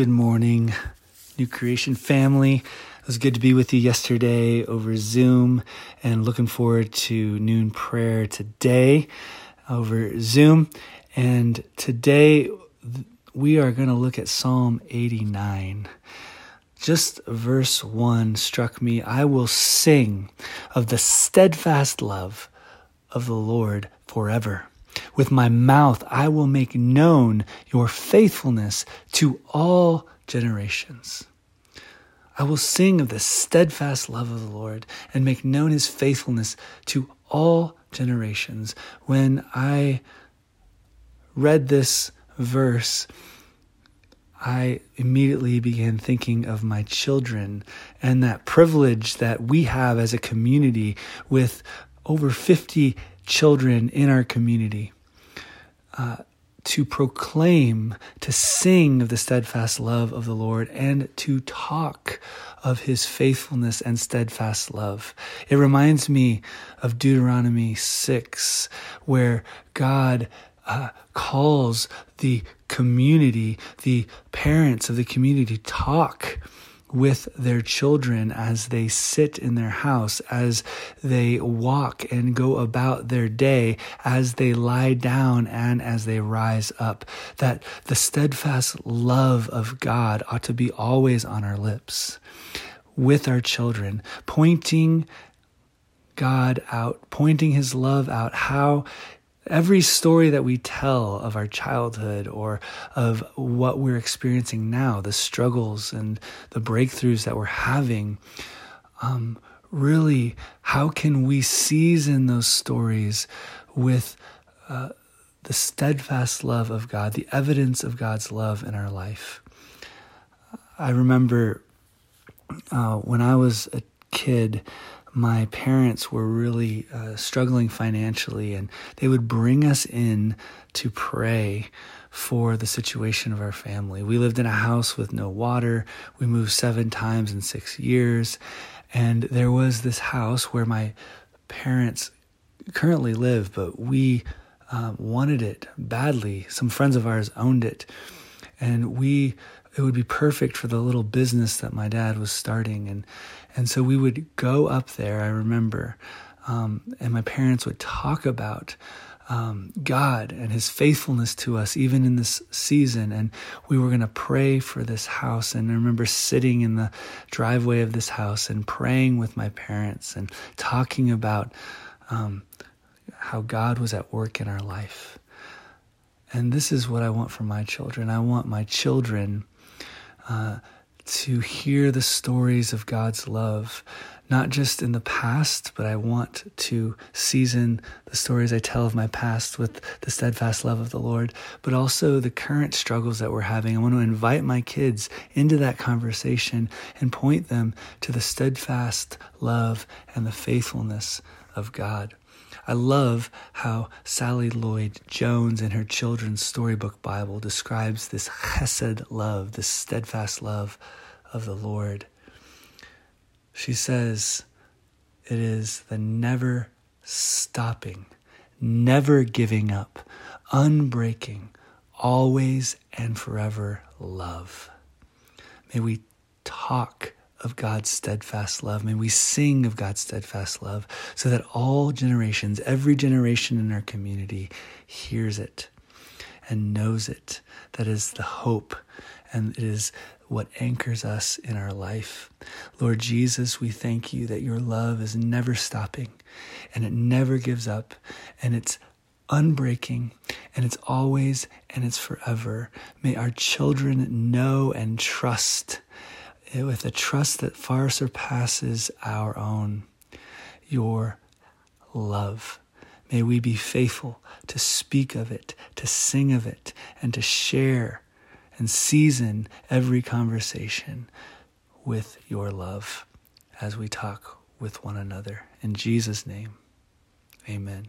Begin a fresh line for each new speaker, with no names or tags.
Good morning, New Creation family. It was good to be with you yesterday over Zoom and looking forward to noon prayer today over Zoom. And today we are going to look at Psalm 89. Just verse 1 struck me. I will sing of the steadfast love of the Lord forever. With my mouth, I will make known your faithfulness to all generations. I will sing of the steadfast love of the Lord and make known his faithfulness to all generations. When I read this verse, I immediately began thinking of my children and that privilege that we have as a community with over 50 children in our community uh, to proclaim, to sing of the steadfast love of the Lord, and to talk of his faithfulness and steadfast love. It reminds me of Deuteronomy 6, where God uh, calls the community, the parents of the community, talk with their children as they sit in their house, as they walk and go about their day, as they lie down and as they rise up. That the steadfast love of God ought to be always on our lips with our children, pointing God out, pointing his love out, how Every story that we tell of our childhood or of what we're experiencing now, the struggles and the breakthroughs that we're having, um, really, how can we season those stories with uh, the steadfast love of God, the evidence of God's love in our life? I remember uh, when I was a kid, my parents were really uh, struggling financially, and they would bring us in to pray for the situation of our family. We lived in a house with no water. We moved seven times in six years. And there was this house where my parents currently live, but we um, wanted it badly. Some friends of ours owned it. And we it would be perfect for the little business that my dad was starting and and so we would go up there i remember um, and my parents would talk about um, God and His faithfulness to us, even in this season. And we were going to pray for this house. And I remember sitting in the driveway of this house and praying with my parents and talking about um, how God was at work in our life. And this is what I want for my children. I want my children uh, to hear the stories of God's love, not just in the past, but I want to season the stories I tell of my past with the steadfast love of the Lord, but also the current struggles that we're having. I want to invite my kids into that conversation and point them to the steadfast love and the faithfulness of God. I love how Sally Lloyd Jones in her children's storybook Bible describes this chesed love, this steadfast love of the Lord. She says it is the never stopping, never giving up, unbreaking, always and forever love. May we talk of God's steadfast love. May we sing of God's steadfast love so that all generations, every generation in our community, hears it and knows it. That is the hope and it is what anchors us in our life. Lord Jesus, we thank you that your love is never stopping and it never gives up and it's unbreaking and it's always and it's forever. May our children know and trust with a trust that far surpasses our own, your love. May we be faithful to speak of it, to sing of it, and to share and season every conversation with your love as we talk with one another. In Jesus' name, amen.